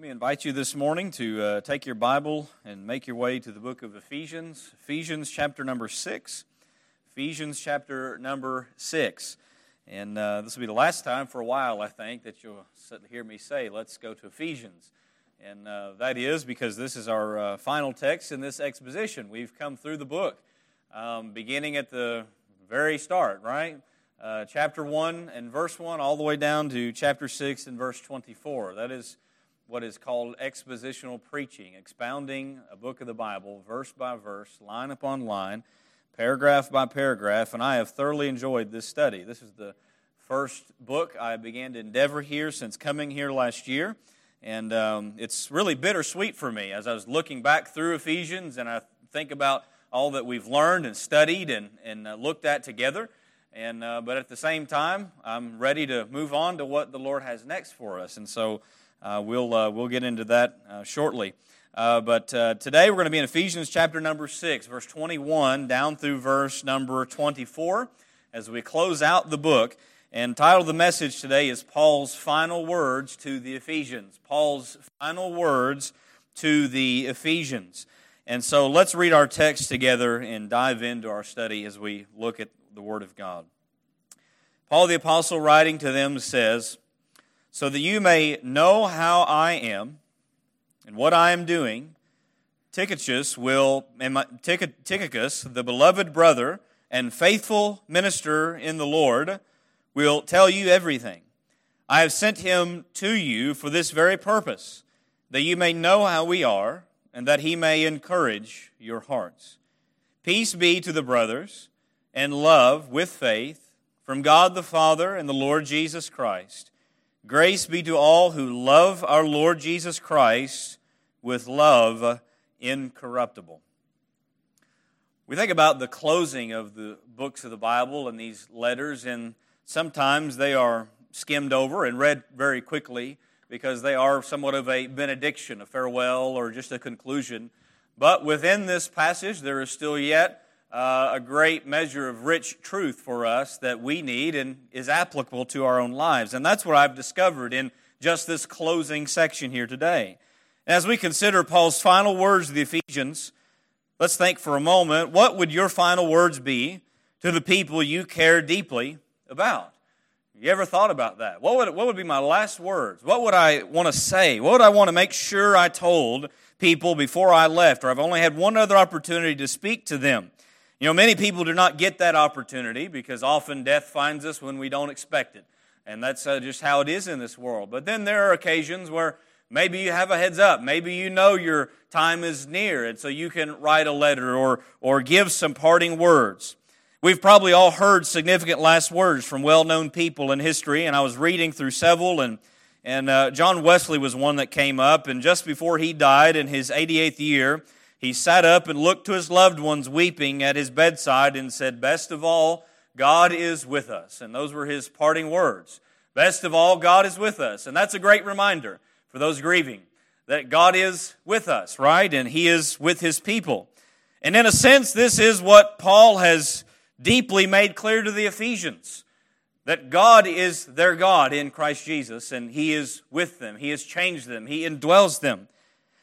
Let me invite you this morning to uh, take your Bible and make your way to the book of Ephesians, Ephesians chapter number 6. Ephesians chapter number 6. And uh, this will be the last time for a while, I think, that you'll hear me say, let's go to Ephesians. And uh, that is because this is our uh, final text in this exposition. We've come through the book, um, beginning at the very start, right? Uh, chapter 1 and verse 1, all the way down to chapter 6 and verse 24. That is what is called expositional preaching, expounding a book of the Bible verse by verse, line upon line, paragraph by paragraph, and I have thoroughly enjoyed this study. This is the first book I began to endeavor here since coming here last year, and um, it's really bittersweet for me as I was looking back through Ephesians and I think about all that we've learned and studied and, and uh, looked at together. And, uh, but at the same time, I'm ready to move on to what the Lord has next for us. And so uh, we'll, uh, we'll get into that uh, shortly. Uh, but uh, today we're going to be in Ephesians chapter number 6, verse 21 down through verse number 24 as we close out the book. And title of the message today is Paul's Final Words to the Ephesians. Paul's Final Words to the Ephesians. And so let's read our text together and dive into our study as we look at the Word of God. Paul the Apostle, writing to them, says, so that you may know how I am and what I am doing. Tychicus will, Tychicus, the beloved brother and faithful minister in the Lord, will tell you everything. I have sent him to you for this very purpose, that you may know how we are, and that he may encourage your hearts. Peace be to the brothers, and love with faith from God the Father and the Lord Jesus Christ. Grace be to all who love our Lord Jesus Christ with love incorruptible. We think about the closing of the books of the Bible and these letters, and sometimes they are skimmed over and read very quickly because they are somewhat of a benediction, a farewell, or just a conclusion. But within this passage, there is still yet uh, a great measure of rich truth for us that we need and is applicable to our own lives. And that's what I've discovered in just this closing section here today. As we consider Paul's final words to the Ephesians, let's think for a moment what would your final words be to the people you care deeply about? You ever thought about that? What would, what would be my last words? What would I want to say? What would I want to make sure I told people before I left? Or I've only had one other opportunity to speak to them. You know, many people do not get that opportunity because often death finds us when we don't expect it. And that's uh, just how it is in this world. But then there are occasions where maybe you have a heads up. Maybe you know your time is near, and so you can write a letter or, or give some parting words. We've probably all heard significant last words from well known people in history, and I was reading through several, and, and uh, John Wesley was one that came up. And just before he died in his 88th year, he sat up and looked to his loved ones weeping at his bedside and said, Best of all, God is with us. And those were his parting words. Best of all, God is with us. And that's a great reminder for those grieving that God is with us, right? And he is with his people. And in a sense, this is what Paul has deeply made clear to the Ephesians that God is their God in Christ Jesus, and he is with them. He has changed them, he indwells them.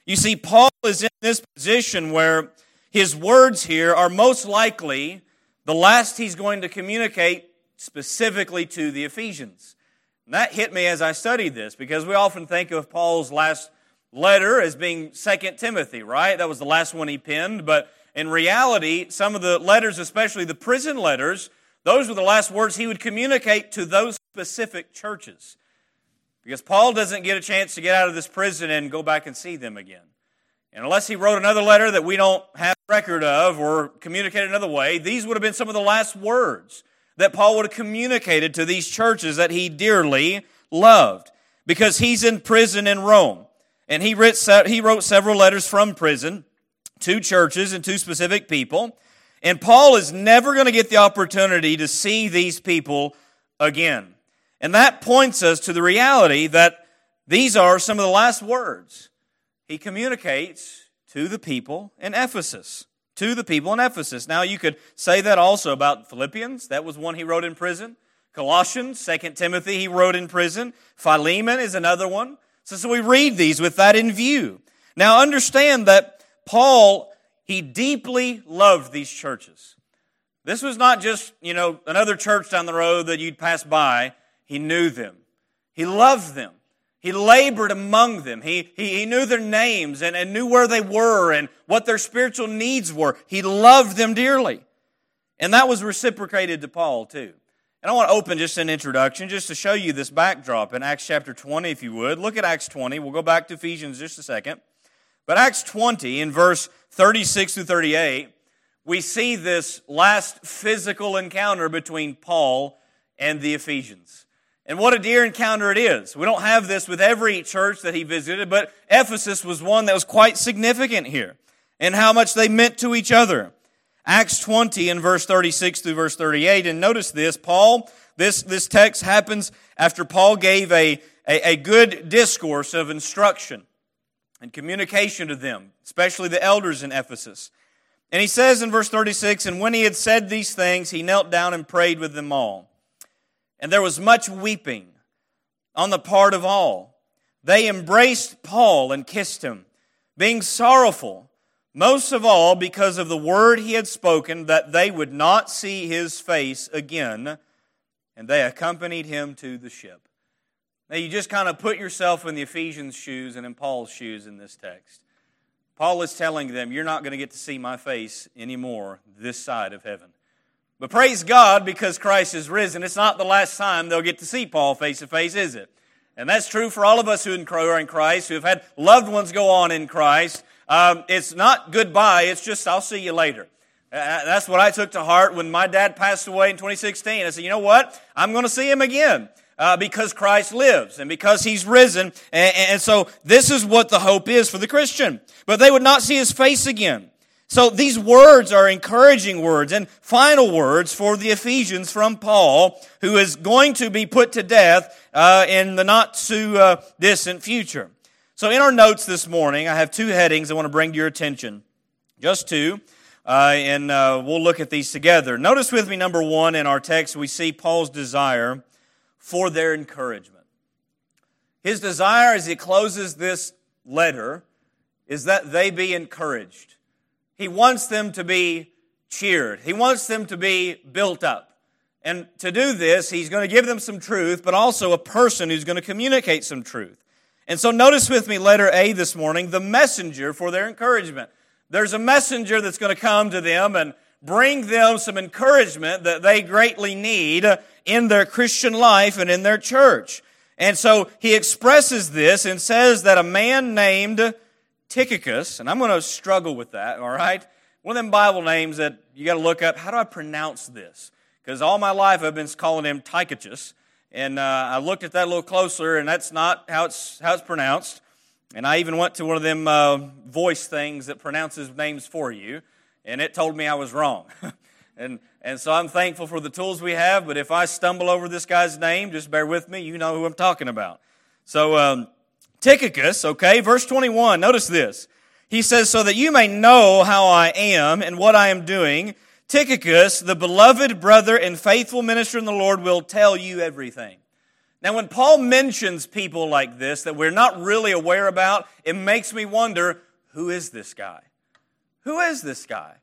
You see, Paul is in this position where his words here are most likely the last he's going to communicate specifically to the Ephesians. And that hit me as I studied this because we often think of Paul's last letter as being Second Timothy, right? That was the last one he penned, but in reality, some of the letters, especially the prison letters, those were the last words he would communicate to those specific churches. Because Paul doesn't get a chance to get out of this prison and go back and see them again. And unless he wrote another letter that we don't have record of or communicated another way, these would have been some of the last words that Paul would have communicated to these churches that he dearly loved. Because he's in prison in Rome. And he wrote, he wrote several letters from prison to churches and to specific people. And Paul is never going to get the opportunity to see these people again. And that points us to the reality that these are some of the last words he communicates to the people in Ephesus. To the people in Ephesus. Now, you could say that also about Philippians. That was one he wrote in prison. Colossians, 2 Timothy, he wrote in prison. Philemon is another one. So, so we read these with that in view. Now understand that Paul, he deeply loved these churches. This was not just, you know, another church down the road that you'd pass by. He knew them. He loved them. He labored among them. He, he, he knew their names and, and knew where they were and what their spiritual needs were. He loved them dearly. And that was reciprocated to Paul, too. And I want to open just an introduction just to show you this backdrop in Acts chapter 20, if you would. Look at Acts 20. We'll go back to Ephesians just a second. But Acts 20, in verse 36 through 38, we see this last physical encounter between Paul and the Ephesians. And what a dear encounter it is. We don't have this with every church that he visited, but Ephesus was one that was quite significant here and how much they meant to each other. Acts 20 in verse 36 through verse 38. And notice this, Paul, this, this text happens after Paul gave a, a, a good discourse of instruction and communication to them, especially the elders in Ephesus. And he says in verse 36 And when he had said these things, he knelt down and prayed with them all. And there was much weeping on the part of all. They embraced Paul and kissed him, being sorrowful, most of all because of the word he had spoken, that they would not see his face again. And they accompanied him to the ship. Now, you just kind of put yourself in the Ephesians' shoes and in Paul's shoes in this text. Paul is telling them, You're not going to get to see my face anymore this side of heaven. But praise God because Christ is risen. It's not the last time they'll get to see Paul face to face, is it? And that's true for all of us who are in Christ, who have had loved ones go on in Christ. Um, it's not goodbye, it's just, I'll see you later. Uh, that's what I took to heart when my dad passed away in 2016. I said, you know what? I'm going to see him again uh, because Christ lives and because he's risen. And, and so this is what the hope is for the Christian. But they would not see his face again. So these words are encouraging words and final words for the Ephesians from Paul, who is going to be put to death uh, in the not too uh, distant future. So in our notes this morning, I have two headings I want to bring to your attention. Just two. Uh, and uh, we'll look at these together. Notice with me, number one, in our text, we see Paul's desire for their encouragement. His desire as he closes this letter is that they be encouraged. He wants them to be cheered. He wants them to be built up. And to do this, he's going to give them some truth, but also a person who's going to communicate some truth. And so notice with me letter A this morning, the messenger for their encouragement. There's a messenger that's going to come to them and bring them some encouragement that they greatly need in their Christian life and in their church. And so he expresses this and says that a man named Tychicus, and I'm going to struggle with that, all right? One of them Bible names that you got to look up. How do I pronounce this? Because all my life I've been calling him Tychicus. And uh, I looked at that a little closer, and that's not how it's, how it's pronounced. And I even went to one of them uh, voice things that pronounces names for you and it told me I was wrong. and, and so I'm thankful for the tools we have, but if I stumble over this guy's name, just bear with me. You know who I'm talking about. So, um, Tychicus, okay, verse 21, notice this. He says, So that you may know how I am and what I am doing, Tychicus, the beloved brother and faithful minister in the Lord, will tell you everything. Now, when Paul mentions people like this that we're not really aware about, it makes me wonder who is this guy? Who is this guy?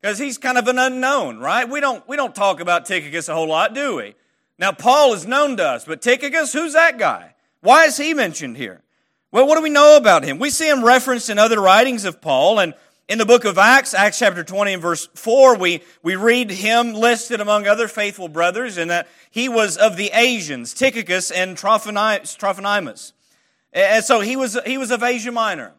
Because he's kind of an unknown, right? We don't, we don't talk about Tychicus a whole lot, do we? Now, Paul is known to us, but Tychicus, who's that guy? Why is he mentioned here? Well, what do we know about him? We see him referenced in other writings of Paul, and in the book of Acts, Acts chapter 20 and verse 4, we, we read him listed among other faithful brothers, and that he was of the Asians, Tychicus and Trophimus. And so he was, he was of Asia Minor.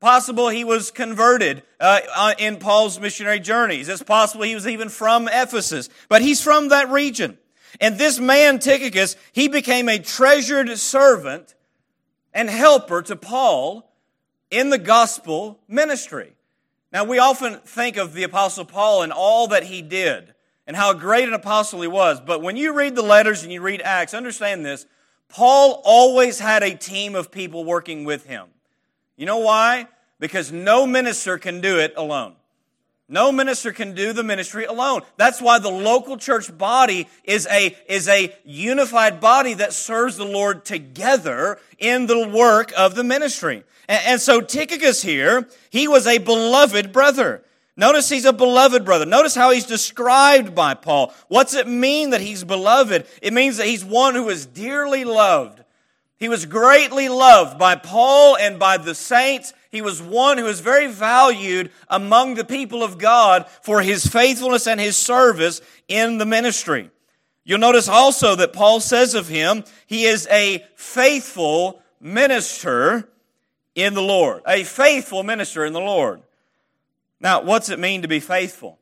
Possible he was converted uh, uh, in Paul's missionary journeys. It's possible he was even from Ephesus, but he's from that region. And this man, Tychicus, he became a treasured servant and helper to Paul in the gospel ministry. Now, we often think of the Apostle Paul and all that he did and how great an apostle he was. But when you read the letters and you read Acts, understand this Paul always had a team of people working with him. You know why? Because no minister can do it alone. No minister can do the ministry alone. That's why the local church body is a, is a unified body that serves the Lord together in the work of the ministry. And, and so Tychicus here, he was a beloved brother. Notice he's a beloved brother. Notice how he's described by Paul. What's it mean that he's beloved? It means that he's one who is dearly loved. He was greatly loved by Paul and by the saints he was one who was very valued among the people of God for his faithfulness and his service in the ministry. You'll notice also that Paul says of him, he is a faithful minister in the Lord. A faithful minister in the Lord. Now, what's it mean to be faithful?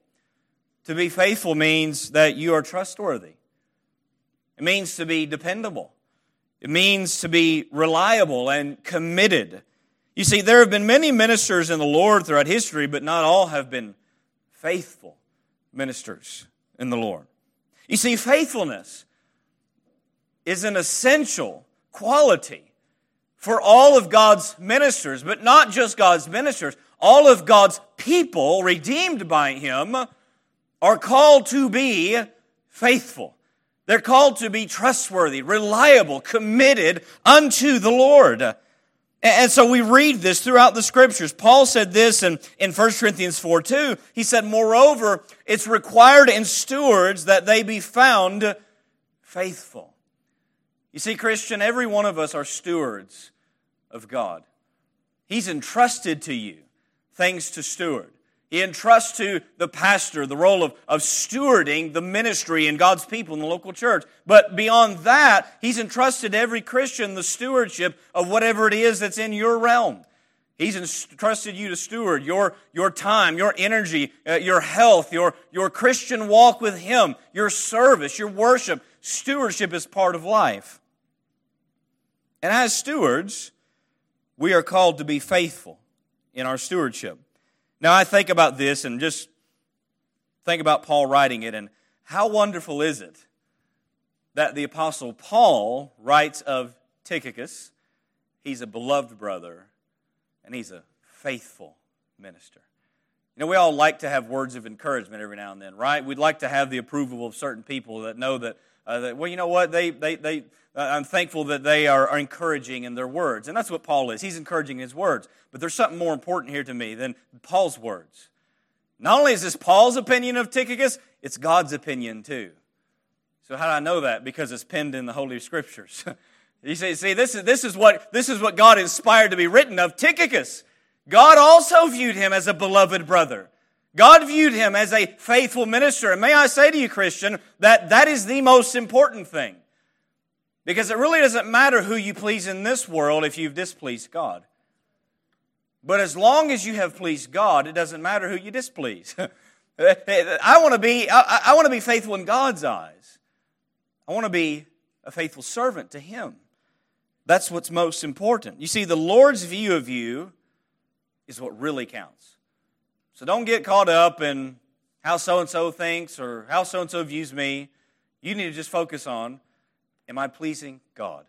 To be faithful means that you are trustworthy. It means to be dependable. It means to be reliable and committed. You see, there have been many ministers in the Lord throughout history, but not all have been faithful ministers in the Lord. You see, faithfulness is an essential quality for all of God's ministers, but not just God's ministers. All of God's people redeemed by Him are called to be faithful. They're called to be trustworthy, reliable, committed unto the Lord. And so we read this throughout the scriptures. Paul said this in, in 1 Corinthians 4 2. He said, Moreover, it's required in stewards that they be found faithful. You see, Christian, every one of us are stewards of God. He's entrusted to you things to steward. He entrusts to the pastor the role of, of stewarding the ministry and God's people in the local church. But beyond that, he's entrusted every Christian the stewardship of whatever it is that's in your realm. He's entrusted you to steward your, your time, your energy, uh, your health, your, your Christian walk with Him, your service, your worship. Stewardship is part of life. And as stewards, we are called to be faithful in our stewardship. Now, I think about this and just think about Paul writing it, and how wonderful is it that the Apostle Paul writes of Tychicus, he's a beloved brother, and he's a faithful minister. You know, we all like to have words of encouragement every now and then, right? We'd like to have the approval of certain people that know that, uh, that well, you know what, they, they, they, Uh, I'm thankful that they are, encouraging in their words. And that's what Paul is. He's encouraging in his words. But there's something more important here to me than Paul's words. Not only is this Paul's opinion of Tychicus, it's God's opinion too. So how do I know that? Because it's penned in the Holy Scriptures. you say, see, this is, this, is what, this is what God inspired to be written of Tychicus. God also viewed him as a beloved brother. God viewed him as a faithful minister. And may I say to you, Christian, that that is the most important thing. Because it really doesn't matter who you please in this world if you've displeased God. But as long as you have pleased God, it doesn't matter who you displease. I want to be I, I want to be faithful in God's eyes. I want to be a faithful servant to him. That's what's most important. You see the Lord's view of you is what really counts. So don't get caught up in how so and so thinks or how so and so views me. You need to just focus on Am I pleasing God?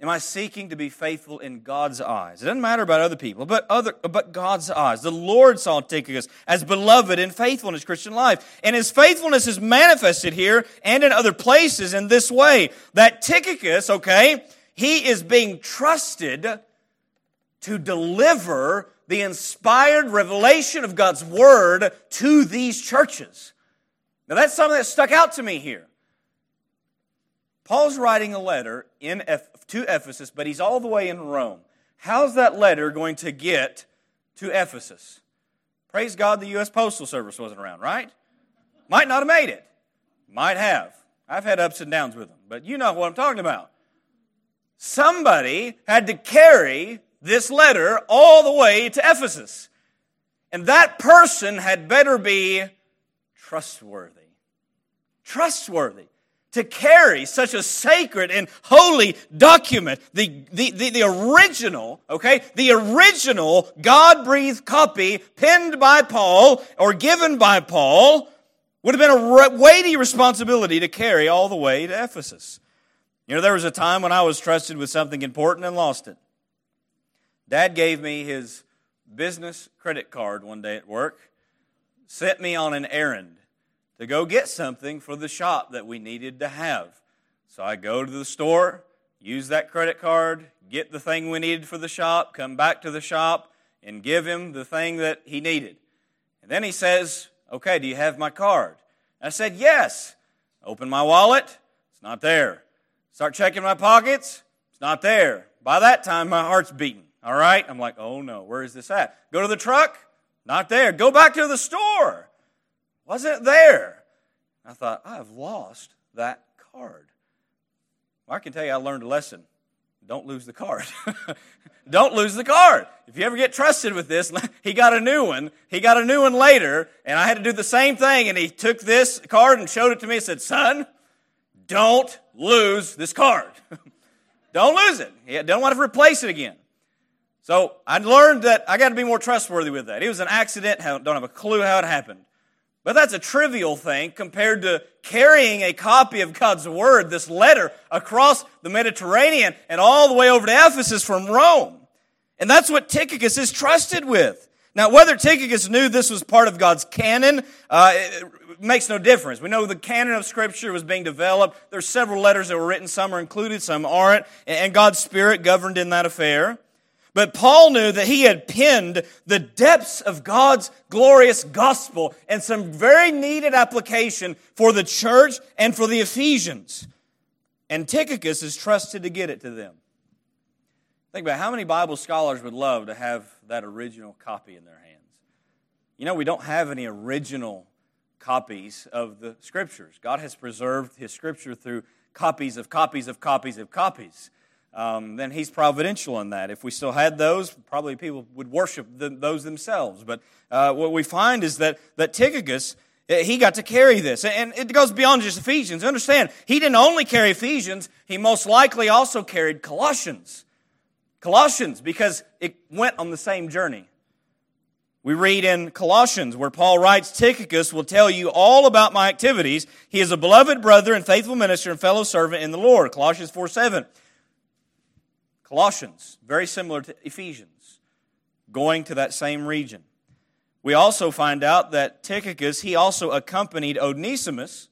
Am I seeking to be faithful in God's eyes? It doesn't matter about other people, but other but God's eyes. The Lord saw Tychicus as beloved and faithful in his Christian life. And his faithfulness is manifested here and in other places in this way. That Tychicus, okay, he is being trusted to deliver the inspired revelation of God's word to these churches. Now that's something that stuck out to me here. Paul's writing a letter in to Ephesus, but he's all the way in Rome. How's that letter going to get to Ephesus? Praise God the U.S. Postal Service wasn't around, right? Might not have made it. Might have. I've had ups and downs with them, but you know what I'm talking about. Somebody had to carry this letter all the way to Ephesus. And that person had better be trustworthy. Trustworthy to carry such a sacred and holy document, the, the, the, the original, okay, the original God breathed copy penned by Paul or given by Paul would have been a weighty responsibility to carry all the way to Ephesus. You know, there was a time when I was trusted with something important and lost it. Dad gave me his business credit card one day at work. sent me on an errand to go get something for the shop that we needed to have. So I go to the store, use that credit card, get the thing we needed for the shop, come back to the shop, and give him the thing that he needed. And then he says, Okay, do you have my card? I said, Yes. Open my wallet. It's not there. Start checking my pockets. It's not there. By that time, my heart's beating. All right? I'm like, oh no, where is this at? Go to the truck. Not there. Go back to the store. Wasn't there. I thought, I've lost that card. Well, I can tell you, I learned a lesson. Don't lose the card. Don't lose the card. If you ever get trusted with this, he got a new one. He got a new one later, and I had to do the same thing. And he took this card and showed it to me and said, Son, don't lose this card. don't lose it. He don't want to replace it again. So I learned that I got to be more trustworthy with that. It was an accident. Don't have a clue how it happened. But that's a trivial thing compared to carrying a copy of God's Word, this letter, across the Mediterranean and all the way over to Ephesus from Rome. And that's what Tychicus is trusted with. Now, whether Tychicus knew this was part of God's canon, uh, makes no difference. We know the canon of Scripture was being developed. There's several letters that were written. Some are included, some aren't. And God's Spirit governed in that affair. But Paul knew that he had pinned the depths of God's glorious gospel and some very needed application for the church and for the Ephesians. And Tychicus is trusted to get it to them. Think about how many Bible scholars would love to have that original copy in their hands. You know, we don't have any original copies of the scriptures. God has preserved his scripture through copies of copies of copies of copies um, then he's providential in that. If we still had those, probably people would worship the, those themselves. But uh, what we find is that, that Tychicus, eh, he got to carry this. And it goes beyond just Ephesians. Understand, he didn't only carry Ephesians, he most likely also carried Colossians. Colossians, because it went on the same journey. We read in Colossians where Paul writes, Tychicus will tell you all about my activities. He is a beloved brother and faithful minister and fellow servant in the Lord. Colossians 4 7. Colossians, very similar to Ephesians, going to that same region. We also find out that Tychicus, he also accompanied Onesimus,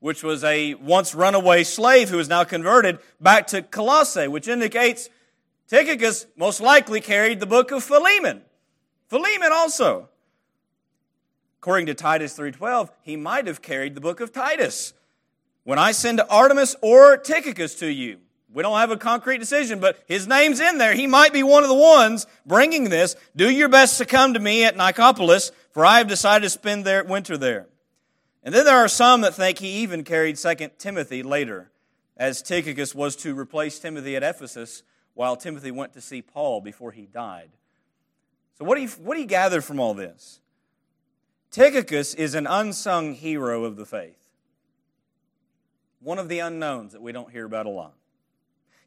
which was a once runaway slave who is now converted back to Colossae, which indicates Tychicus most likely carried the book of Philemon. Philemon also. According to Titus 3:12, he might have carried the book of Titus. When I send Artemas or Tychicus to you, we don't have a concrete decision, but his name's in there. He might be one of the ones bringing this. Do your best to come to me at Nicopolis, for I have decided to spend their winter there. And then there are some that think he even carried Second Timothy later, as Tychicus was to replace Timothy at Ephesus while Timothy went to see Paul before he died. So, what do you, what do you gather from all this? Tychicus is an unsung hero of the faith, one of the unknowns that we don't hear about a lot.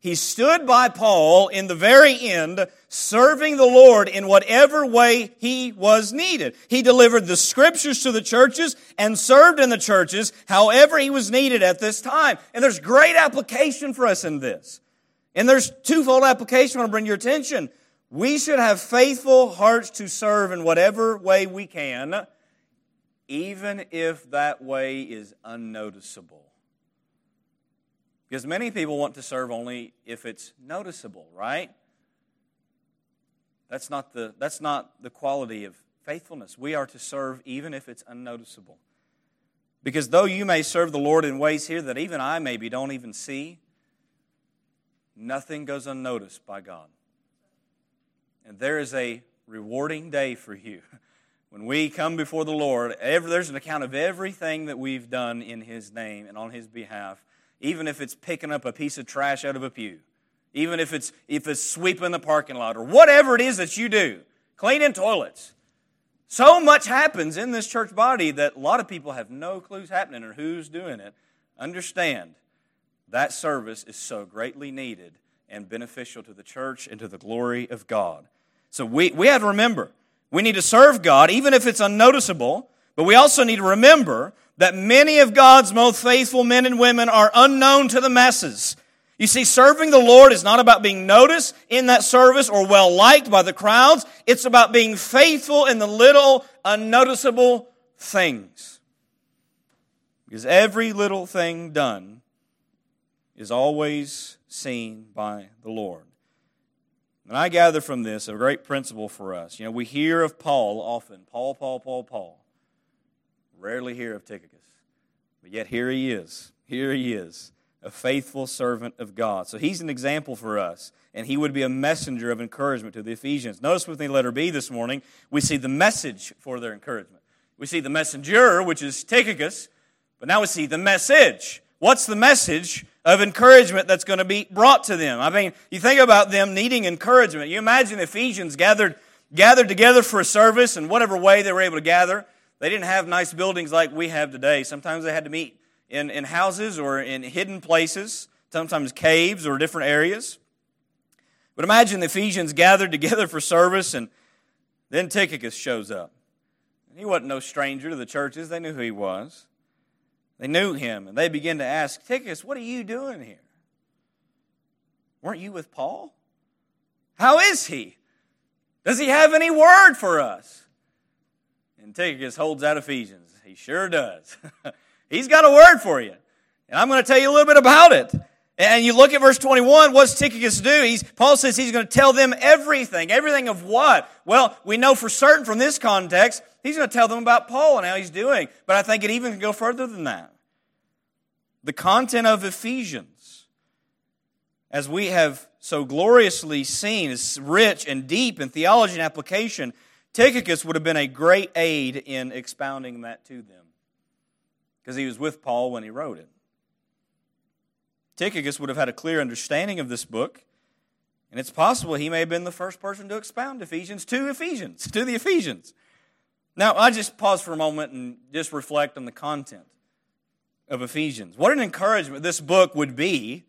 He stood by Paul in the very end, serving the Lord in whatever way he was needed. He delivered the scriptures to the churches and served in the churches however he was needed at this time. And there's great application for us in this. And there's twofold application I want to bring your attention. We should have faithful hearts to serve in whatever way we can, even if that way is unnoticeable. Because many people want to serve only if it's noticeable, right? That's not the, that's not the quality of faithfulness. We are to serve even if it's unnoticeable. Because though you may serve the Lord in ways here that even I maybe don't even see, nothing goes unnoticed by God. And there is a rewarding day for you. When we come before the Lord, every, there's an account of everything that we've done in His name and on His behalf even if it's picking up a piece of trash out of a pew, even if it's, if it's sweeping the parking lot, or whatever it is that you do, cleaning toilets. So much happens in this church body that a lot of people have no clues happening or who's doing it. Understand that service is so greatly needed and beneficial to the church and to the glory of God. So we, we have to remember we need to serve God, even if it's unnoticeable, but we also need to remember that many of God's most faithful men and women are unknown to the masses. You see, serving the Lord is not about being noticed in that service or well liked by the crowds. It's about being faithful in the little, unnoticeable things. Because every little thing done is always seen by the Lord. And I gather from this a great principle for us. You know, we hear of Paul often Paul, Paul, Paul, Paul. Rarely hear of Tychicus. But yet here he is. Here he is, a faithful servant of God. So he's an example for us, and he would be a messenger of encouragement to the Ephesians. Notice with me, letter B this morning, we see the message for their encouragement. We see the messenger, which is Tychicus, but now we see the message. What's the message of encouragement that's going to be brought to them. I mean, you think about them needing encouragement. You imagine Ephesians gathered, gathered together for a service in whatever way they were able to gather. They didn't have nice buildings like we have today. Sometimes they had to meet in, in houses or in hidden places, sometimes caves or different areas. But imagine the Ephesians gathered together for service, and then Tychicus shows up. He wasn't no stranger to the churches, they knew who he was. They knew him, and they began to ask, Tychicus, what are you doing here? Weren't you with Paul? How is he? Does he have any word for us? Tychicus holds out Ephesians. He sure does. He's got a word for you. And I'm going to tell you a little bit about it. And you look at verse 21, what's Tychicus do? He's, Paul says he's going to tell them everything. Everything of what? Well, we know for certain from this context, he's going to tell them about Paul and how he's doing. But I think it even can go further than that. The content of Ephesians, as we have so gloriously seen, is rich and deep in theology and application. Tychicus would have been a great aid in expounding that to them because he was with Paul when he wrote it. Tychicus would have had a clear understanding of this book, and it's possible he may have been the first person to expound Ephesians to Ephesians, to the Ephesians. Now, I just pause for a moment and just reflect on the content of Ephesians. What an encouragement this book would be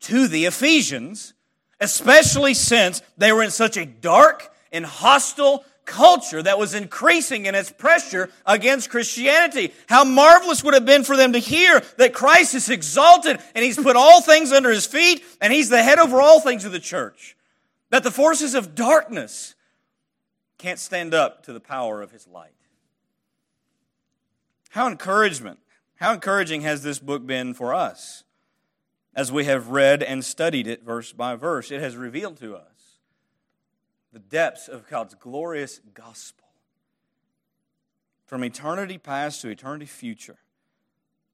to the Ephesians, especially since they were in such a dark and hostile culture that was increasing in its pressure against Christianity. How marvelous would it have been for them to hear that Christ is exalted and he's put all things under his feet and he's the head over all things of the church. That the forces of darkness can't stand up to the power of his light. How encouragement, how encouraging has this book been for us as we have read and studied it verse by verse? It has revealed to us the depths of God's glorious gospel. From eternity past to eternity future,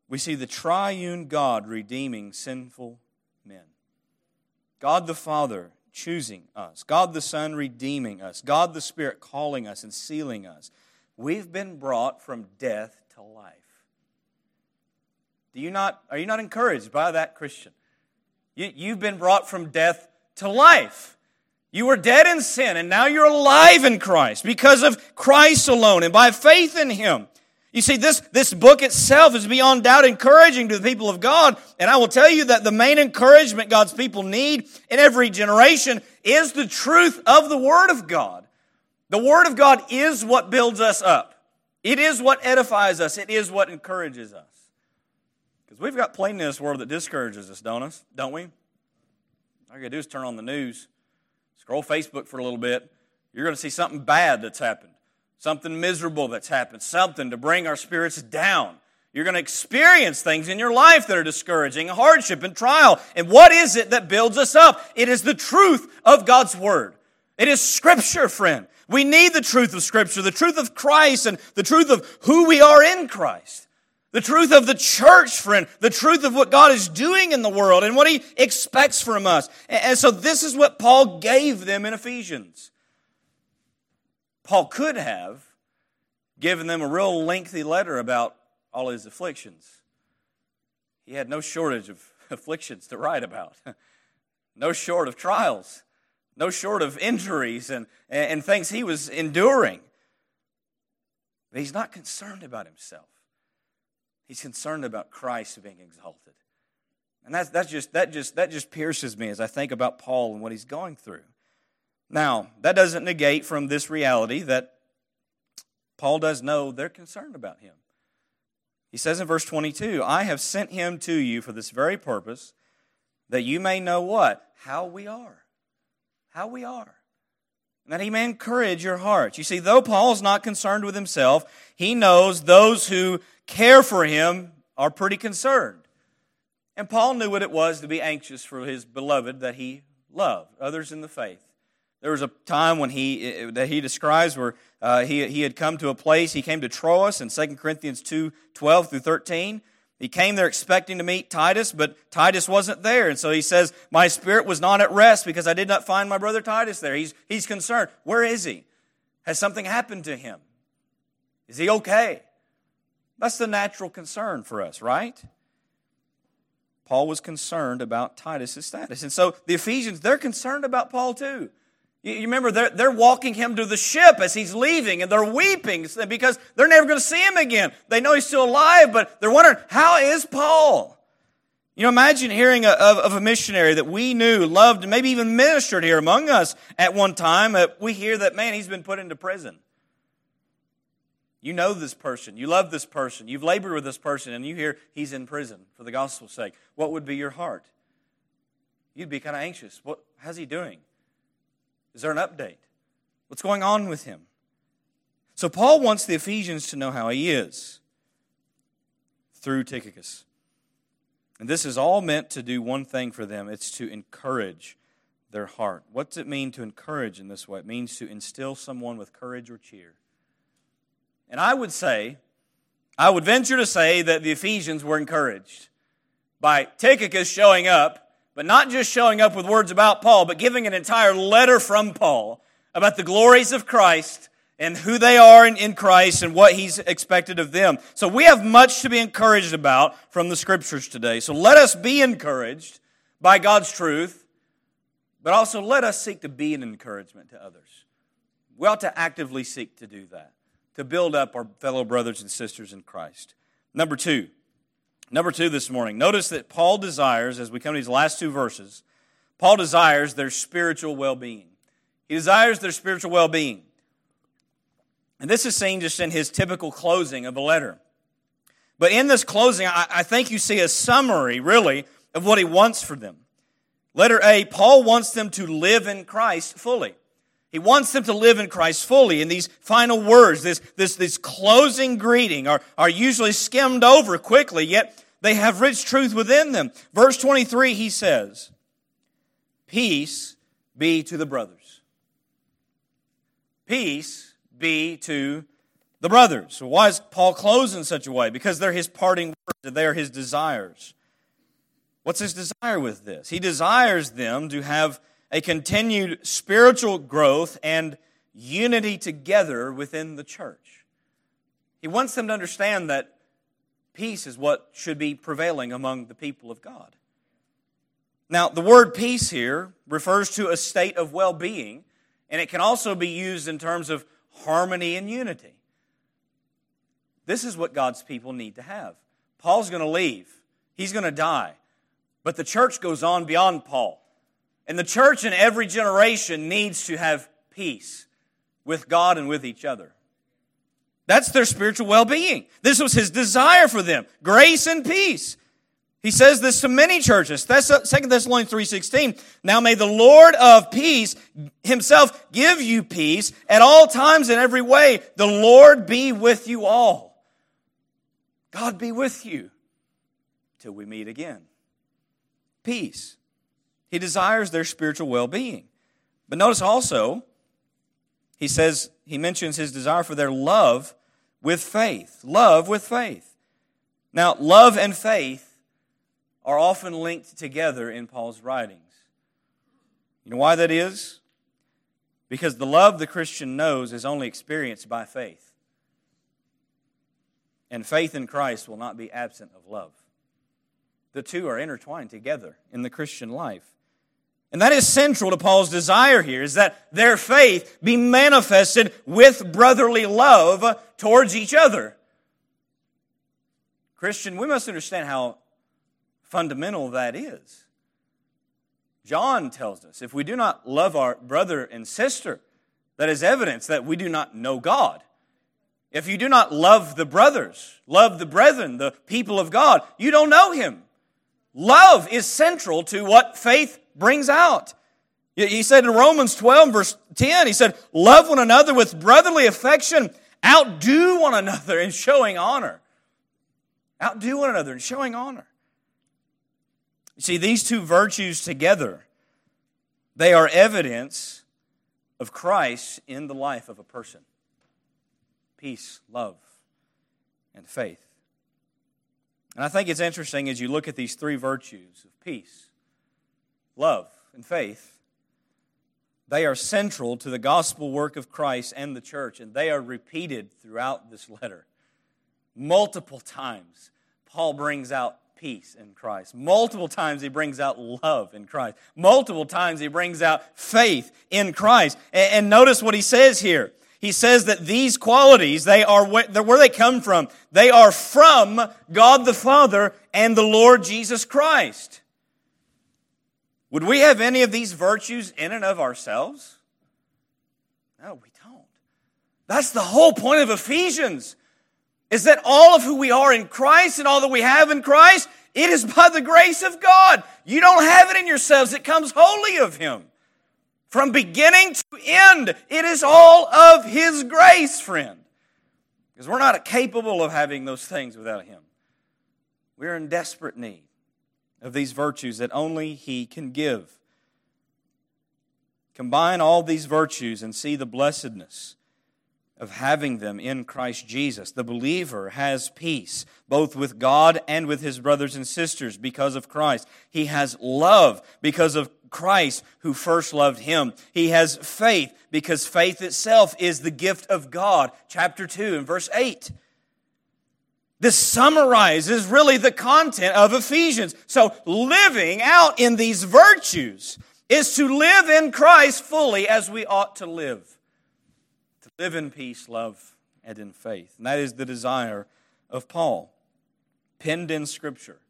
we see the triune God redeeming sinful men. God the Father choosing us, God the Son redeeming us, God the Spirit calling us and sealing us. We've been brought from death to life. Do you not, are you not encouraged by that, Christian? You, you've been brought from death to life. You were dead in sin, and now you're alive in Christ because of Christ alone and by faith in Him. You see, this, this book itself is beyond doubt encouraging to the people of God. And I will tell you that the main encouragement God's people need in every generation is the truth of the Word of God. The Word of God is what builds us up. It is what edifies us. It is what encourages us. Because we've got plenty in this world that discourages us, don't us? Don't we? All you gotta do is turn on the news Scroll Facebook for a little bit. You're going to see something bad that's happened, something miserable that's happened, something to bring our spirits down. You're going to experience things in your life that are discouraging, hardship and trial. And what is it that builds us up? It is the truth of God's Word. It is Scripture, friend. We need the truth of Scripture, the truth of Christ, and the truth of who we are in Christ. The truth of the church, friend. The truth of what God is doing in the world and what He expects from us. And so this is what Paul gave them in Ephesians. Paul could have given them a real lengthy letter about all his afflictions. He had no shortage of afflictions to write about, no short of trials, no short of injuries and, and things he was enduring. But he's not concerned about himself. He's concerned about Christ being exalted. And that's, that's just, that, just, that just pierces me as I think about Paul and what he's going through. Now, that doesn't negate from this reality that Paul does know they're concerned about him. He says in verse 22 I have sent him to you for this very purpose, that you may know what? How we are. How we are. And that he may encourage your hearts. You see, though Paul's not concerned with himself, he knows those who care for him are pretty concerned. And Paul knew what it was to be anxious for his beloved that he loved, others in the faith. There was a time when he that he describes where uh, he, he had come to a place, he came to Troas in 2 Corinthians 2 12 through 13. He came there expecting to meet Titus, but Titus wasn't there. And so he says, My spirit was not at rest because I did not find my brother Titus there. He's, he's concerned. Where is he? Has something happened to him? Is he okay? That's the natural concern for us, right? Paul was concerned about Titus's status. And so the Ephesians, they're concerned about Paul too. You remember, they're, they're walking him to the ship as he's leaving, and they're weeping because they're never going to see him again. They know he's still alive, but they're wondering, how is Paul? You know, imagine hearing a, of, of, a missionary that we knew, loved, and maybe even ministered here among us at one time. We hear that, man, he's been put into prison. You know this person, you love this person, you've labored with this person, and you hear he's in prison for the gospel's sake. What would be your heart? You'd be kind of anxious. What, how's he doing? Is there an update? What's going on with him? So, Paul wants the Ephesians to know how he is through Tychicus. And this is all meant to do one thing for them it's to encourage their heart. What does it mean to encourage in this way? It means to instill someone with courage or cheer. And I would say, I would venture to say that the Ephesians were encouraged by Tychicus showing up but not just showing up with words about Paul, but giving an entire letter from Paul about the glories of Christ and who they are in, Christ and what he's expected of them. So we have much to be encouraged about from the scriptures today. So let us be encouraged by God's truth, but also let us seek to be an encouragement to others. We ought to actively seek to do that, to build up our fellow brothers and sisters in Christ. Number two, Number two this morning, notice that Paul desires, as we come to these last two verses, Paul desires their spiritual well being. He desires their spiritual well being. And this is seen just in his typical closing of a letter. But in this closing, I, I think you see a summary, really, of what he wants for them. Letter A, Paul wants them to live in Christ fully. He wants them to live in Christ fully. And these final words, this, this, this closing greeting, are, are usually skimmed over quickly, yet they have rich truth within them. Verse 23, he says, Peace be to the brothers. Peace be to the brothers. So why is Paul close in such a way? Because they're his parting words, they are his desires. What's his desire with this? He desires them to have a continued spiritual growth and unity together within the church. He wants them to understand that peace is what should be prevailing among the people of God. Now, the word peace here refers to a state of well being, and it can also be used in terms of harmony and unity. This is what God's people need to have. Paul's going to leave, he's going to die, but the church goes on beyond Paul. And the church in every generation needs to have peace with God and with each other. That's their spiritual well being. This was his desire for them grace and peace. He says this to many churches. That's uh, 2 Thessalonians 3.16. Now may the Lord of peace himself give you peace at all times in every way. The Lord be with you all. God be with you till we meet again. Peace. He desires their spiritual well being. But notice also, he says, he mentions his desire for their love with faith. Love with faith. Now, love and faith are often linked together in Paul's writings. You know why that is? Because the love the Christian knows is only experienced by faith. And faith in Christ will not be absent of love. The two are intertwined together in the Christian life. And that is central to Paul's desire here, is that their faith be manifested with brotherly love towards each other. Christian, we must understand how fundamental that is. John tells us if we do not love our brother and sister, that is evidence that we do not know God. If you do not love the brothers, love the brethren, the people of God, you don't know Him. Love is central to what faith brings out. He said in Romans 12, verse 10, he said, Love one another with brotherly affection, outdo one another in showing honor. Outdo one another in showing honor. You see, these two virtues together, they are evidence of Christ in the life of a person peace, love, and faith. And I think it's interesting as you look at these three virtues of peace, love, and faith they are central to the gospel work of Christ and the church, and they are repeated throughout this letter. Multiple times, Paul brings out peace in Christ. Multiple times, he brings out love in Christ. Multiple times, he brings out faith in Christ. And, notice what he says here. He says that these qualities, they are where they come from. They are from God the Father and the Lord Jesus Christ. Would we have any of these virtues in and of ourselves? No, we don't. That's the whole point of Ephesians. Is that all of who we are in Christ and all that we have in Christ, it is by the grace of God. You don't have it in yourselves. It comes wholly of Him. From beginning to end, it is all of His grace, friend. Because we're not capable of having those things without Him. We're in desperate need of these virtues that only He can give. Combine all these virtues and see the blessedness of having them in Christ Jesus. The believer has peace, both with God and with his brothers and sisters, because of Christ. He has love because of Christ who first loved him. He has faith because faith itself is the gift of God. Chapter 2 and verse 8. This summarizes really the content of Ephesians. So, living out in these virtues is to live in Christ fully as we ought to live. To live in peace, love, and in faith. And that is the desire of Paul, penned in Scripture.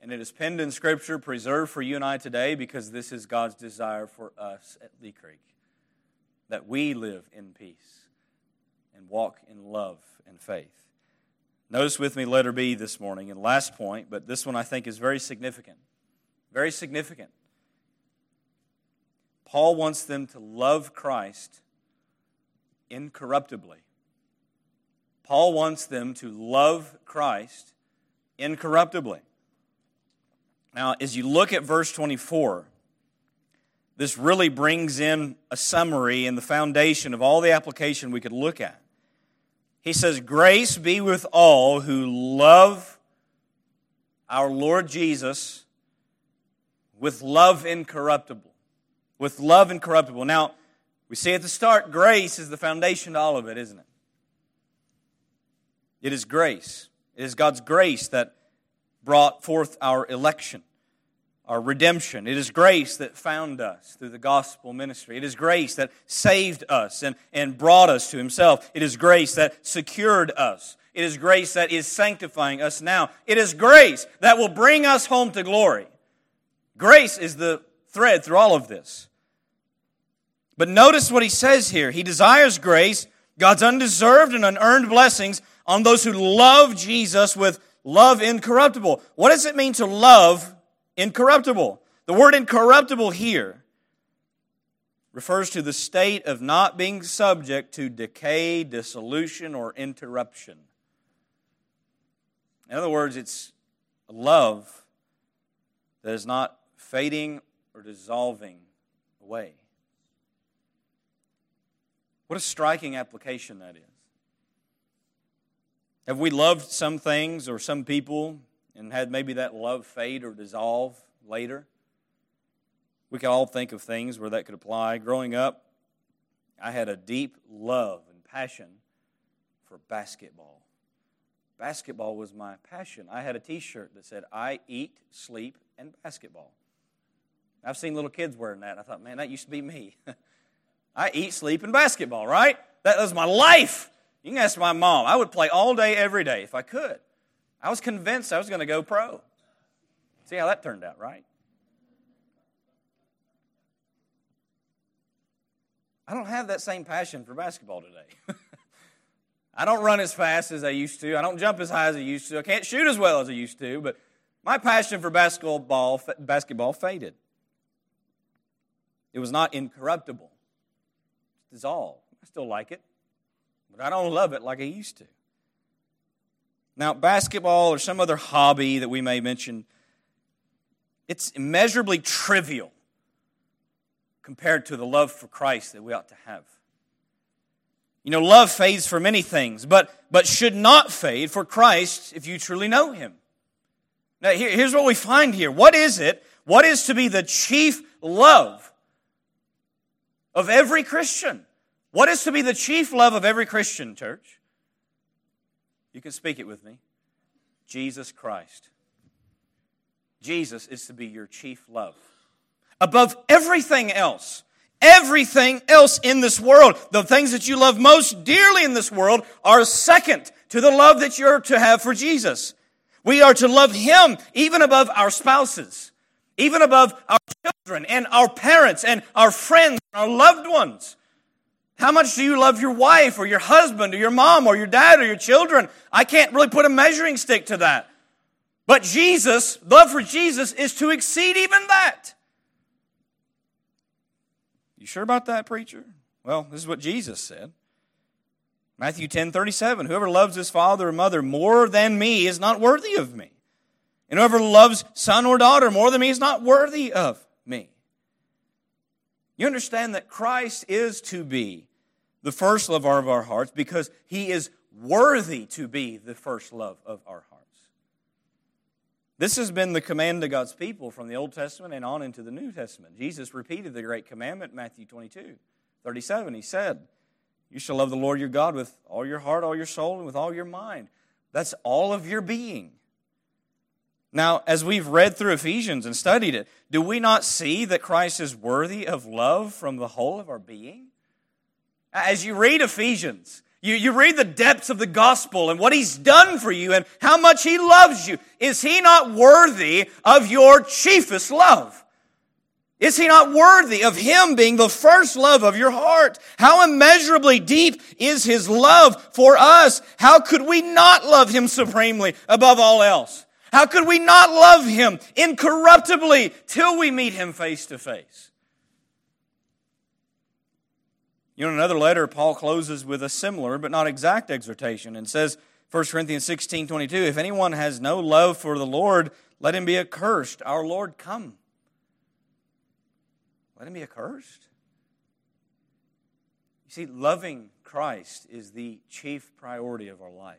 And it is penned in Scripture, preserved for you and I today, because this is God's desire for us at Lee Creek that we live in peace and walk in love and faith. Notice with me letter B this morning, and last point, but this one I think is very significant. Very significant. Paul wants them to love Christ incorruptibly. Paul wants them to love Christ incorruptibly. Now, as you look at verse 24, this really brings in a summary and the foundation of all the application we could look at. He says, Grace be with all who love our Lord Jesus with love incorruptible. With love incorruptible. Now, we see at the start, grace is the foundation to all of it, isn't it? It is grace. It is God's grace that brought forth our election our redemption. It is grace that found us through the gospel ministry. It is grace that saved us and, and brought us to Himself. It is grace that secured us. It is grace that is sanctifying us now. It is grace that will bring us home to glory. Grace is the thread through all of this. But notice what he says here. He desires grace, God's undeserved and unearned blessings on those who love Jesus with love incorruptible. What does it mean to love incorruptible. The word incorruptible here refers to the state of not being subject to decay, dissolution, or interruption. In other words, it's love that is not fading or dissolving away. What a striking application that is. Have we loved some things or some people and had maybe that love fade or dissolve later. We can all think of things where that could apply. Growing up, I had a deep love and passion for basketball. Basketball was my passion. I had a t shirt that said, I eat, sleep, and basketball. I've seen little kids wearing that. I thought, man, that used to be me. I eat, sleep, and basketball, right? That was my life. You can ask my mom. I would play all day, every day if I could. I was convinced I was going to go pro. See how that turned out, right? I don't have that same passion for basketball today. I don't run as fast as I used to. I don't jump as high as I used to. I can't shoot as well as I used to, but my passion for basketball basketball faded. it was not incorruptible. It's dissolved. I still like it, but I don't love it like I used to. Now, basketball or some other hobby that we may mention, it's immeasurably trivial compared to the love for Christ that we ought to have. You know, love fades for many things, but, but should not fade for Christ if you truly know Him. Now, here, here's what we find here. What is it? What is to be the chief love of every Christian? What is to be the chief love of every Christian, church? You can speak it with me. Jesus Christ. Jesus is to be your chief love. Above everything else, everything else in this world, the things that you love most dearly in this world are second to the love that you're to have for Jesus. We are to love Him even above our spouses, even above our children and our parents and our friends, our loved ones. How much do you love your wife or your husband or your mom or your dad or your children? I can't really put a measuring stick to that. But Jesus, love for Jesus is to exceed even that. You sure about that, preacher? Well, this is what Jesus said. Matthew 10 37. Whoever loves his father or mother more than me is not worthy of me. And whoever loves son or daughter more than me is not worthy of me. You understand that Christ is to be the first love of our hearts because he is worthy to be the first love of our hearts. This has been the command to God's people from the Old Testament and on into the New Testament. Jesus repeated the great commandment, in Matthew 22, 37. He said, You shall love the Lord your God with all your heart, all your soul, and with all your mind. That's all of your being. Now, as we've read through Ephesians and studied it, do we not see that Christ is worthy of love from the whole of our being? As you read Ephesians, you, you read the depths of the gospel and what he's done for you and how much he loves you. Is he not worthy of your chiefest love? Is he not worthy of him being the first love of your heart? How immeasurably deep is his love for us? How could we not love him supremely above all else? How could we not love him incorruptibly till we meet him face to face? You know, in another letter, Paul closes with a similar but not exact exhortation and says, 1 Corinthians 16 22, if anyone has no love for the Lord, let him be accursed. Our Lord come. Let him be accursed. You see, loving Christ is the chief priority of our life.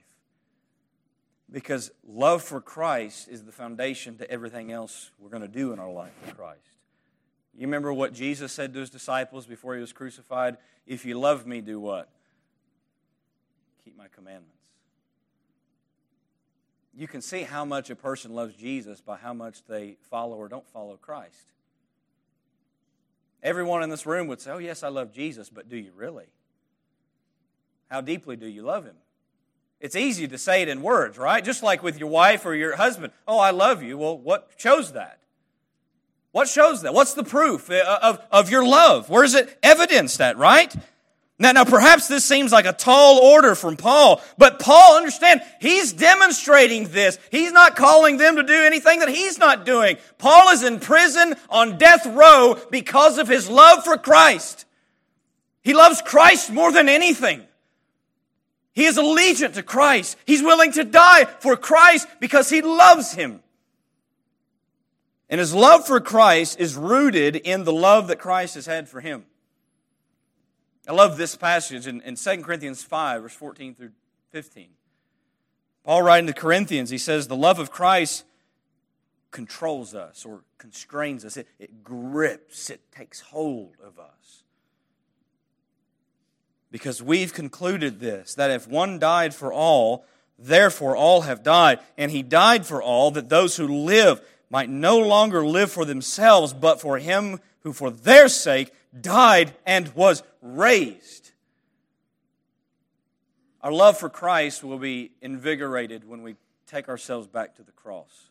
Because love for Christ is the foundation to everything else we're going to do in our life for Christ. You remember what Jesus said to his disciples before he was crucified? If you love me, do what? Keep my commandments. You can see how much a person loves Jesus by how much they follow or don't follow Christ. Everyone in this room would say, Oh, yes, I love Jesus, but do you really? How deeply do you love him? It's easy to say it in words, right? Just like with your wife or your husband. Oh, I love you. Well, what shows that? What shows that? What's the proof uh, of, of your love? Where is it evidenced at, right? Now, now, perhaps this seems like a tall order from Paul, but Paul, understand, he's demonstrating this. He's not calling them to do anything that he's not doing. Paul is in prison on death row because of his love for Christ. He loves Christ more than anything. He is allegiant to Christ. He's willing to die for Christ because he loves him. And his love for Christ is rooted in the love that Christ has had for him. I love this passage in, in 2 Corinthians 5, verse 14 through 15. Paul writing to Corinthians, he says, The love of Christ controls us or constrains us, it, it grips, it takes hold of us. Because we've concluded this that if one died for all, therefore all have died. And he died for all, that those who live might no longer live for themselves, but for him who for their sake died and was raised. Our love for Christ will be invigorated when we take ourselves back to the cross.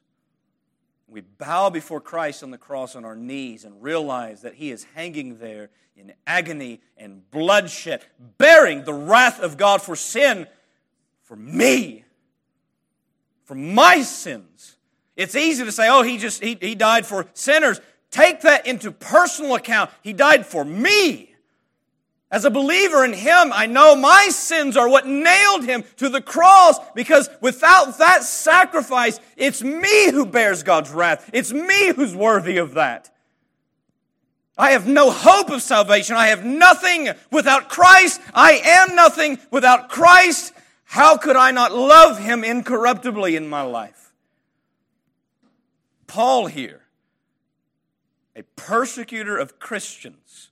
We bow before Christ on the cross on our knees and realize that He is hanging there in agony and bloodshed, bearing the wrath of God for sin, for me, for my sins. It's easy to say, oh, he just he, he died for sinners. take that into personal account. He died for me. As a believer in Him, I know my sins are what nailed Him to the cross because without that sacrifice, it's me who bears God's wrath. It's me who's worthy of that. I have no hope of salvation. I have nothing without Christ. I am nothing without Christ. How could I not love Him incorruptibly in my life? Paul here, a persecutor of Christians,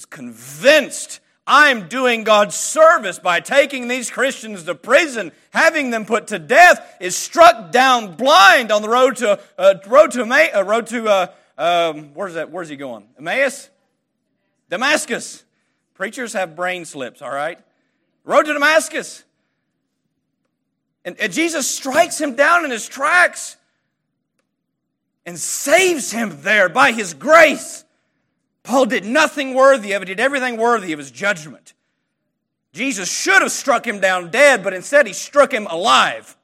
was convinced I'm doing God's service by taking these Christians to prison, having them put to death, is struck down blind on the road to uh, road to uh, road to uh, um, where's that? Where's he going? Emmaus, Damascus. Preachers have brain slips. All right, road to Damascus, and, and Jesus strikes him down in his tracks and saves him there by his grace. Paul did nothing worthy of it, did everything worthy of his judgment. Jesus should have struck him down dead, but instead he struck him alive,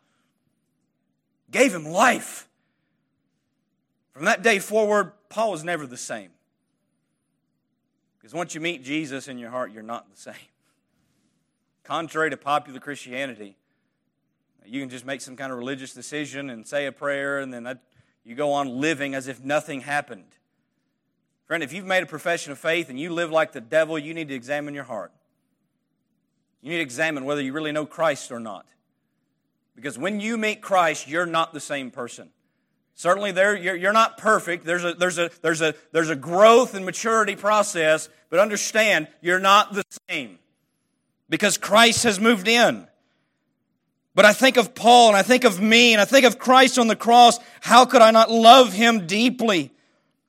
gave him life. From that day forward, Paul was never the same. Because once you meet Jesus in your heart, you're not the same. Contrary to popular Christianity, you can just make some kind of religious decision and say a prayer, and then that, you go on living as if nothing happened. Friend, if you've made a profession of faith and you live like the devil, you need to examine your heart. You need to examine whether you really know Christ or not. Because when you meet Christ, you're not the same person. Certainly, there you're, not perfect. There's a, there's, a, there's, a, there's a growth and maturity process, but understand you're not the same because Christ has moved in. But I think of Paul and I think of me and I think of Christ on the cross. How could I not love him deeply?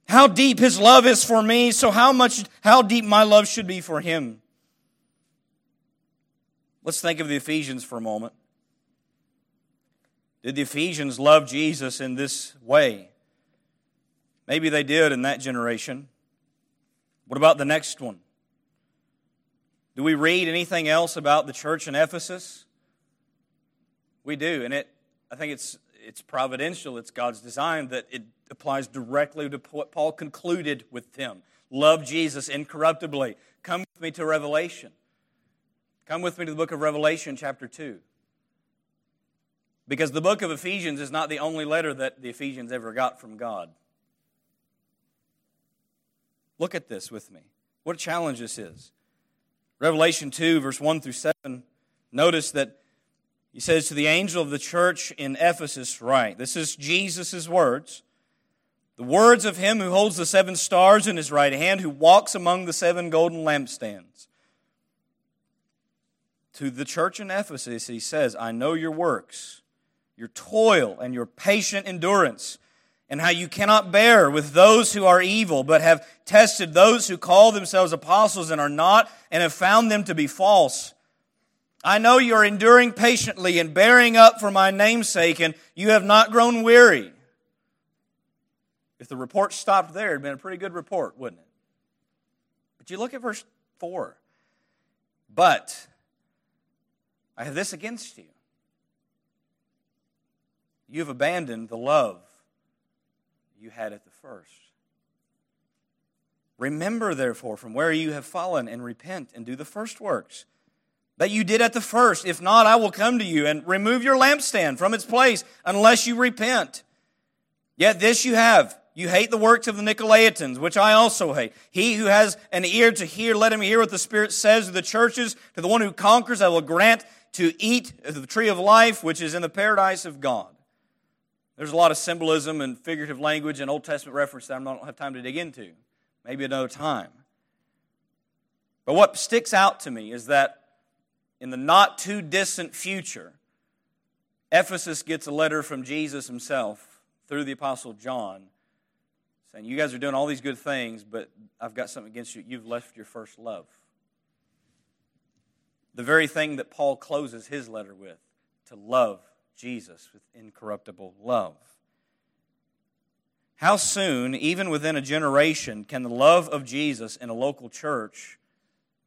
How deep his love is for me, so how much, how deep my love should be for him. Let's think of the Ephesians for a moment. Did the Ephesians love Jesus in this way? Maybe they did in that generation. What about the next one? Do we read anything else about the church in Ephesus? We do, and it I think it's it's providential, it's God's design that it applies directly to what Paul concluded with them. Love Jesus incorruptibly. Come with me to Revelation. Come with me to the book of Revelation, chapter 2. Because the book of Ephesians is not the only letter that the Ephesians ever got from God. Look at this with me. What a challenge this is. Revelation 2, verse 1 through 7. Notice that he says to the angel of the church in Ephesus, write. This is Jesus' words. The words of him who holds the seven stars in his right hand, who walks among the seven golden lampstands. To the church in Ephesus, he says, I know your works, your toil, and your patient endurance, and how you cannot bear with those who are evil, but have tested those who call themselves apostles and are not, and have found them to be false. I know you are enduring patiently and bearing up for my name's sake, and you have not grown weary. If the report stopped there, it'd been a pretty good report, wouldn't it? But you look at verse 4. But I have this against you. You have abandoned the love you had at the first. Remember, therefore, from where you have fallen, and repent and do the first works that you did at the first. If not, I will come to you and remove your lampstand from its place unless you repent. Yet this you have you hate the works of the Nicolaitans, which I also hate. He who has an ear to hear, let him hear what the Spirit says to the churches. To the one who conquers, I will grant to eat of the tree of life, which is in the paradise of God. There's a lot of symbolism and figurative language and Old Testament reference that I don't have time to dig into. Maybe another time. But what sticks out to me is that in the not too distant future, Ephesus gets a letter from Jesus himself through the Apostle John saying, You guys are doing all these good things, but I've got something against you. You've left your first love. The very thing that Paul closes his letter with to love Jesus with incorruptible love. How soon, even within a generation, can the love of Jesus in a local church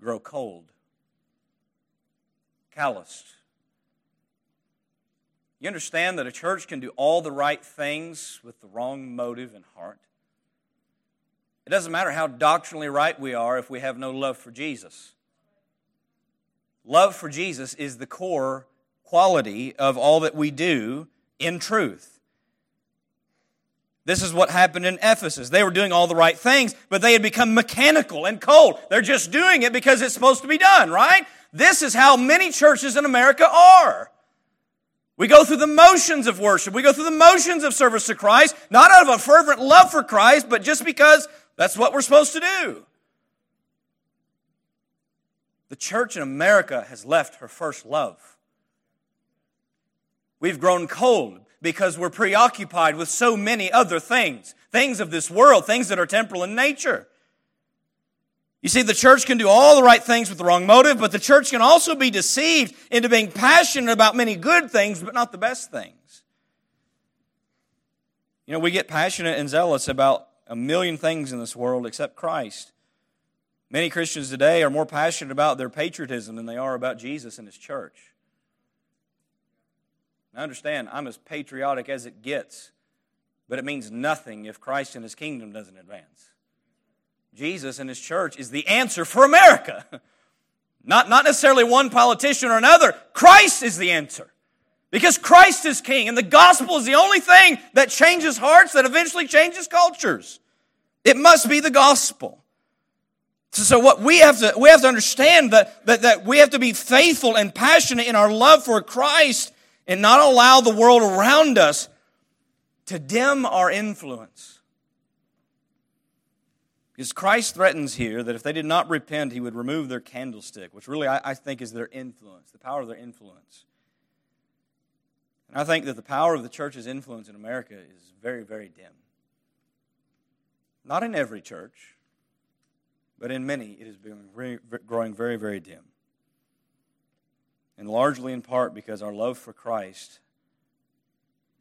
grow cold, calloused? You understand that a church can do all the right things with the wrong motive and heart? It doesn't matter how doctrinally right we are if we have no love for Jesus. Love for Jesus is the core quality of all that we do in truth. This is what happened in Ephesus. They were doing all the right things, but they had become mechanical and cold. They're just doing it because it's supposed to be done, right? This is how many churches in America are. We go through the motions of worship. We go through the motions of service to Christ, not out of a fervent love for Christ, but just because that's what we're supposed to do. The church in America has left her first love. We've grown cold because we're preoccupied with so many other things, things of this world, things that are temporal in nature. You see, the church can do all the right things with the wrong motive, but the church can also be deceived into being passionate about many good things, but not the best things. You know, we get passionate and zealous about a million things in this world except Christ. Many Christians today are more passionate about their patriotism than they are about Jesus and His church. Now, understand, I'm as patriotic as it gets, but it means nothing if Christ and His kingdom doesn't advance. Jesus and his church is the answer for America. Not, not necessarily one politician or another. Christ is the answer. Because Christ is king, and the gospel is the only thing that changes hearts, that eventually changes cultures. It must be the gospel. So, what we have to we have to understand that, that, that we have to be faithful and passionate in our love for Christ and not allow the world around us to dim our influence. Because Christ threatens here that if they did not repent, he would remove their candlestick, which really I, I think is their influence, the power of their influence. And I think that the power of the church's influence in America is very, very dim. Not in every church, but in many, it is growing very, very dim. And largely in part because our love for Christ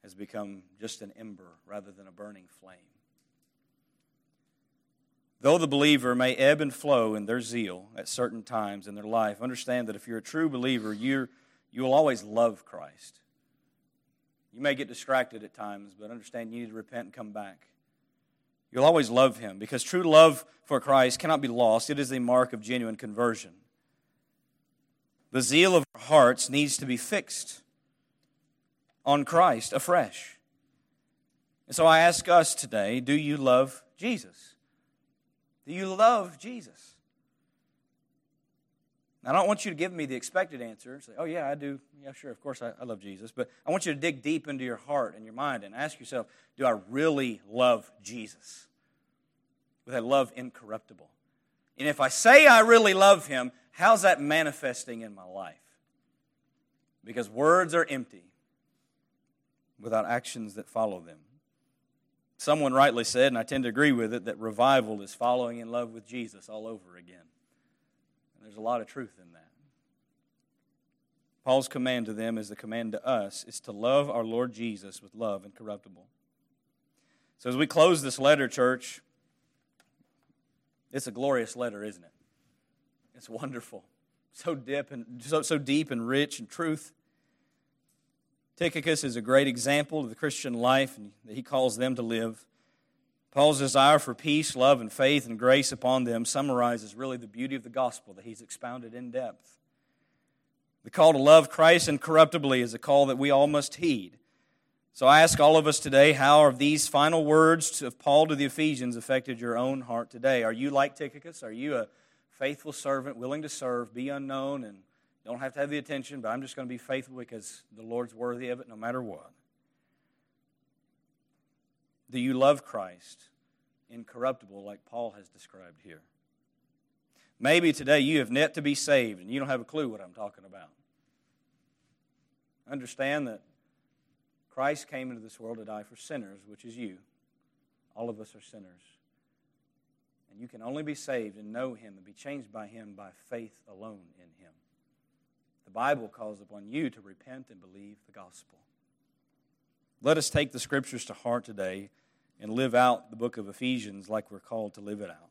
has become just an ember rather than a burning flame. Though the believer may ebb and flow in their zeal at certain times in their life, understand that if you're a true believer, you're, you will always love Christ. You may get distracted at times, but understand you need to repent and come back. You'll always love Him because true love for Christ cannot be lost. It is the mark of genuine conversion. The zeal of our hearts needs to be fixed on Christ afresh. And so I ask us today do you love Jesus? Do you love Jesus? I don't want you to give me the expected answer. Say, oh, yeah, I do. Yeah, sure, of course I, I love Jesus. But I want you to dig deep into your heart and your mind and ask yourself, do I really love Jesus? With a love incorruptible. And if I say I really love him, how's that manifesting in my life? Because words are empty without actions that follow them. Someone rightly said, and I tend to agree with it, that revival is following in love with Jesus all over again. And there's a lot of truth in that. Paul's command to them is the command to us is to love our Lord Jesus with love incorruptible. So as we close this letter, church, it's a glorious letter, isn't it? It's wonderful. So deep and so, so deep and rich in truth. Tychicus is a great example of the Christian life that he calls them to live. Paul's desire for peace, love, and faith and grace upon them summarizes really the beauty of the gospel that he's expounded in depth. The call to love Christ incorruptibly is a call that we all must heed. So I ask all of us today, how have these final words of Paul to the Ephesians affected your own heart today? Are you like Tychicus? Are you a faithful servant, willing to serve, be unknown, and don't have to have the attention, but I'm just going to be faithful because the Lord's worthy of it no matter what. Do you love Christ incorruptible like Paul has described here? Maybe today you have yet to be saved and you don't have a clue what I'm talking about. Understand that Christ came into this world to die for sinners, which is you. All of us are sinners. And you can only be saved and know Him and be changed by Him by faith alone in Him. The Bible calls upon you to repent and believe the gospel. Let us take the scriptures to heart today and live out the book of Ephesians like we're called to live it out.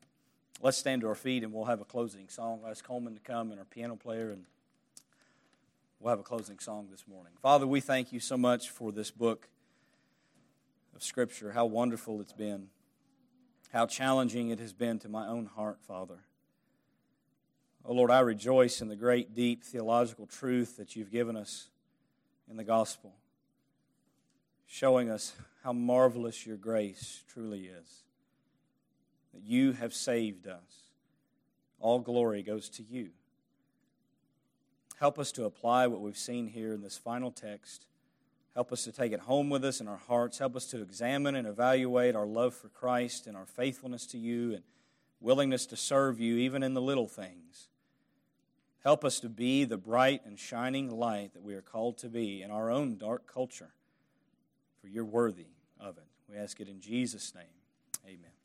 Let's stand to our feet and we'll have a closing song. I'll ask Coleman to come and our piano player, and we'll have a closing song this morning. Father, we thank you so much for this book of Scripture, how wonderful it's been. how challenging it has been to my own heart, Father. Oh Lord, I rejoice in the great, deep theological truth that you've given us in the gospel, showing us how marvelous your grace truly is. That you have saved us. All glory goes to you. Help us to apply what we've seen here in this final text. Help us to take it home with us in our hearts. Help us to examine and evaluate our love for Christ and our faithfulness to you and willingness to serve you even in the little things. Help us to be the bright and shining light that we are called to be in our own dark culture, for you're worthy of it. We ask it in Jesus' name. Amen.